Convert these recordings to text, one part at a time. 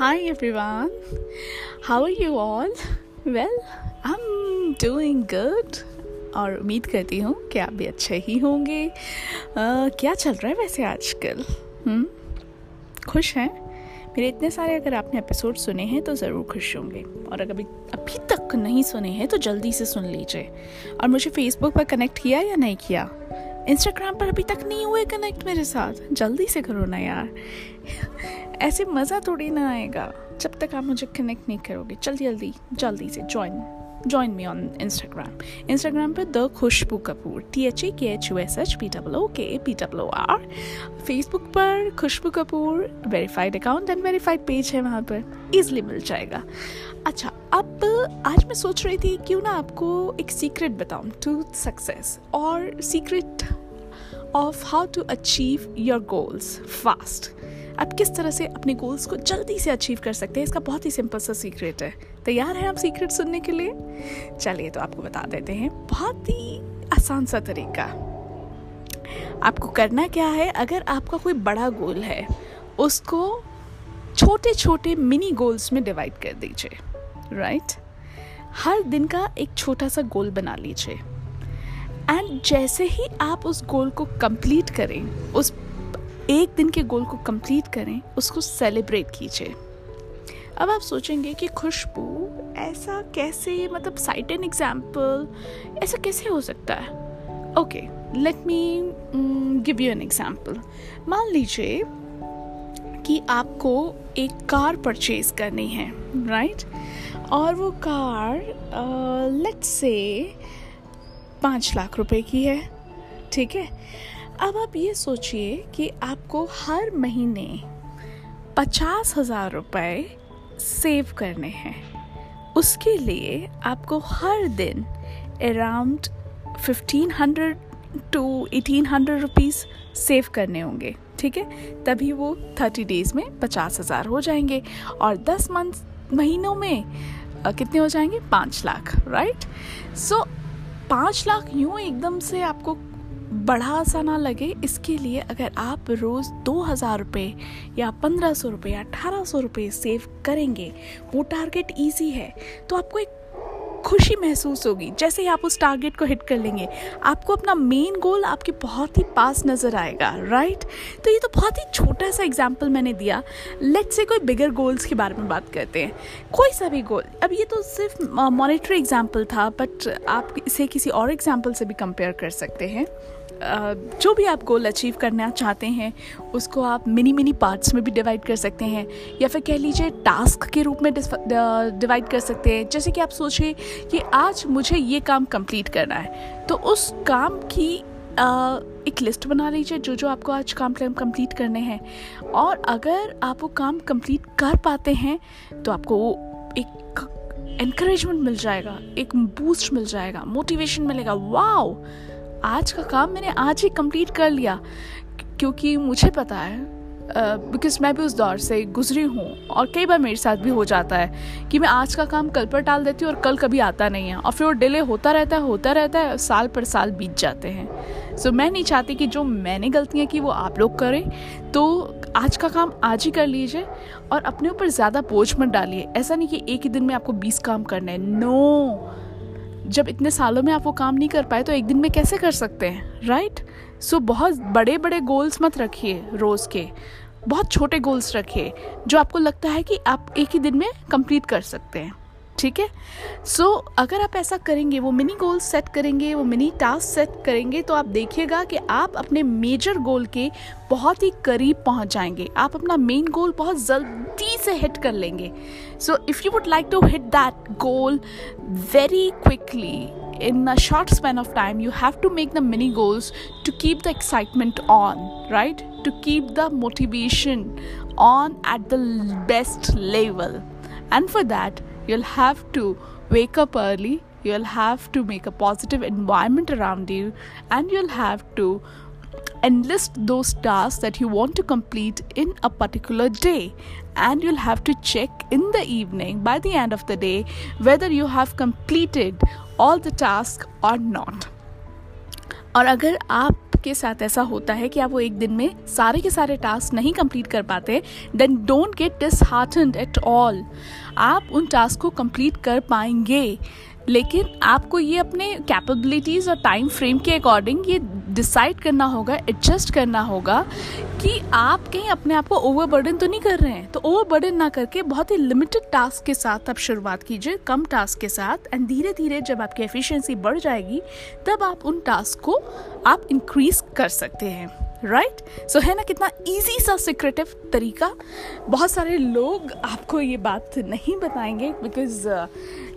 Hi everyone, how are you all? Well, I'm doing good. और उम्मीद करती हूँ कि आप भी अच्छे ही होंगे। uh, क्या चल रहा है वैसे आजकल? hmm? खुश हैं? मेरे इतने सारे अगर आपने एपिसोड सुने हैं तो ज़रूर खुश होंगे। और अगर अभी अभी तक नहीं सुने हैं तो जल्दी से सुन लीजिए। और मुझे फेसबुक पर कनेक्ट किया या नहीं किया? इंस्टाग्राम पर अभी तक नहीं हुए कनेक्ट मेरे साथ। जल्दी से करो ना यार। ऐसे मज़ा थोड़ी ना आएगा जब तक आप मुझे कनेक्ट नहीं करोगे। जल्दी जल्दी जल्दी से join join me on Instagram Instagram पर the Khushboo Kapoor T H A K H U S H P double K P double R Facebook पर Khushboo Kapoor verified account and verified page है वहाँ पर। Easily मिल जाएगा। अच्छा अब आज मैं सोच रही थी, क्यों ना आपको एक सीक्रेट बताऊँ टू सक्सेस और secret of how to achieve your goals fast आप किस तरह से अपने गोल्स को जल्दी से अचीव कर सकते हैं? इसका बहुत ही सिंपल सा सीक्रेट है। तैयार हैं आप सीक्रेट सुनने के लिए? चलिए तो आपको बता देते हैं। बहुत ही आसान सा तरीका। आपको करना क्या है? अगर आपका कोई बड़ा गोल है, उसको छोटे छोटे मिनी गोल्स में डिवाइड कर दीजिए राइट हर दिन का एक छोटा सा गोल बना लीजिए। एंड जैसे ही आप उस गोल को कंप्लीट करें उस एक दिन के गोल को कंप्लीट करें उसको सेलिब्रेट कीजिए। अब आप सोचेंगे कि खुशबू ऐसा कैसे मतलब साइट एन एग्ज़ाम्पल ऐसा कैसे हो सकता है? Okay let me give you an example मान लीजिए कि आपको एक कार परचेज करनी है राइट right? और वो कार लेट्स uh, से पाँच लाख रुपए की है। ठीक है? अब आप ये सोचिए कि आपको हर महीने पचास हज़ार रुपये सेव करने हैं। उसके लिए आपको हर दिन around fifteen hundred to eighteen hundred rupees save करने होंगे। ठीक है? तभी वो थर्टी डेज़ में पचास हज़ार हो जाएँगे और दस मंथ महीनों में कितने हो जाएँगे? पाँच लाख राइट सो पाँच लाख यूँ एकदम से आपको बड़ा सा ना लगे, इसके लिए अगर आप रोज़ दो हज़ार रुपये या पंद्रह सौ रुपये या अठारह सौ रुपये सेव करेंगे, वो टारगेट इजी है। तो आपको एक खुशी महसूस होगी, जैसे ही आप उस टारगेट को हिट कर लेंगे। आपको अपना मेन गोल आपके बहुत ही पास नज़र आएगा राइट तो ये तो बहुत ही छोटा सा एग्ज़ाम्पल मैंने दिया। लेट से कोई बिगर गोल्स के बारे में बात करते हैं। कोई सा भी गोल अब ये तो सिर्फ़ मॉनिटरी एग्ज़ाम्पल था बट आप इसे किसी और एग्ज़ाम्पल से भी कंपेयर कर सकते हैं। जो भी आप गोल अचीव करना चाहते हैं, उसको आप मिनी मिनी पार्ट्स में भी डिवाइड कर सकते हैं, या फिर कह लीजिए टास्क के रूप में डिवाइड कर सकते हैं। जैसे कि आप सोचिए कि आज मुझे ये काम कंप्लीट करना है तो उस काम की एक लिस्ट बना लीजिए जो जो आपको आज काम कंप्लीट करने हैं। और अगर आप वो काम कंप्लीट कर पाते हैं तो आपको एक इनक्रेजमेंट मिल जाएगा, एक बूस्ट मिल जाएगा मोटिवेशन मिलेगा। वाओ आज का काम मैंने आज ही कंप्लीट कर लिया क्योंकि मुझे पता है बिकॉज़ uh, मैं भी उस दौर से गुजरी हूँ और कई बार मेरे साथ भी हो जाता है कि मैं आज का काम कल पर टाल देती हूँ और कल कभी आता नहीं है और फिर वो डिले होता रहता है होता रहता है साल पर साल बीत जाते हैं। सो so, मैं नहीं चाहती कि जो मैंने गलतियाँ की वो आप लोग करें तो आज का काम आज ही कर लीजिए और अपने ऊपर ज़्यादा बोझ मत डालिए। ऐसा नहीं कि एक ही दिन में आपको बीस काम करने हैं। नो जब इतने सालों में आप वो काम नहीं कर पाए तो एक दिन में कैसे कर सकते हैं राइट सो so, बहुत बड़े बड़े गोल्स मत रखिए रोज़ के। बहुत छोटे गोल्स रखिए जो आपको लगता है कि आप एक ही दिन में कंप्लीट कर सकते हैं। ठीक है? सो अगर आप ऐसा करेंगे, वो मिनी गोल सेट करेंगे, वो मिनी टास्क सेट करेंगे तो आप देखिएगा कि आप अपने मेजर गोल के बहुत ही करीब पहुँच जाएँगे। आप अपना मेन गोल बहुत जल्दी से हिट कर लेंगे। So if you would like to hit that goal very quickly in a short span of time you have to make the mini goals to keep the excitement on right to keep the motivation on at the best level and for that you'll have to wake up early you'll have to make a positive environment around you and you'll have to enlist those tasks that you want to complete in a particular day and you'll have to check in the evening by the end of the day whether you have completed all the tasks or not और अगर आप आपके साथ ऐसा होता है कि आप वो एक दिन में सारे के सारे टास्क नहीं कंप्लीट कर पाते then don't get disheartened at all आप उन टास्क को कंप्लीट कर पाएँगे, लेकिन आपको ये अपने कैपेबिलिटीज़ और टाइम फ्रेम के अकॉर्डिंग ये डिसाइड करना होगा एडजस्ट करना होगा कि आप कहीं अपने आप को ओवरबर्डन तो नहीं कर रहे हैं। तो ओवरबर्डन ना करके बहुत ही लिमिटेड टास्क के साथ आप शुरुआत कीजिए कम टास्क के साथ एंड धीरे धीरे जब आपकी एफिशिएंसी बढ़ जाएगी तब आप उन टास्क को आप इंक्रीज कर सकते हैं। Right right? सो so, है ना कितना इजी सा सिक्रेटिव तरीका? बहुत सारे लोग आपको ये बात नहीं बताएँगे बिकॉज़ uh,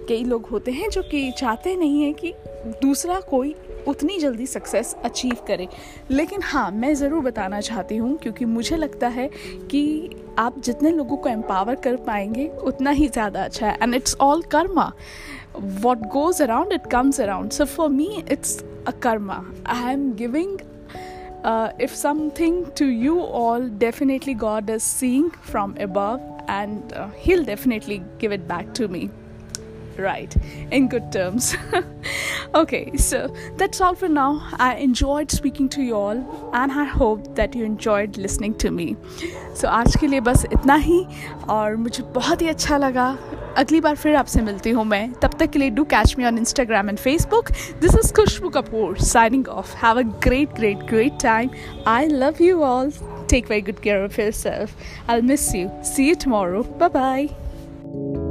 कई लोग होते हैं जो कि चाहते नहीं हैं कि दूसरा कोई उतनी जल्दी सक्सेस अचीव करें। लेकिन हाँ मैं ज़रूर बताना चाहती हूँ क्योंकि मुझे लगता है कि आप जितने लोगों को एम्पावर कर पाएँगे उतना ही ज़्यादा अच्छा है। And it's all karma what goes around it comes around so for me it's a karma I am giving if something to you all definitely god is seeing from above and uh, he'll definitely give it back to me. Right. In good terms. okay so that's all for now i enjoyed speaking to you all and i hope that you enjoyed listening to me so आज के लिए बस इतना ही और मुझे बहुत ही अच्छा लगा अगली बार फिर आपसे मिलती हूँ मैं तब तक के लिए do catch me on Instagram and Facebook this is Khushboo Kapoor signing off have a great great great time I love you all take very good care of yourself. I'll miss you. See you tomorrow. Bye bye.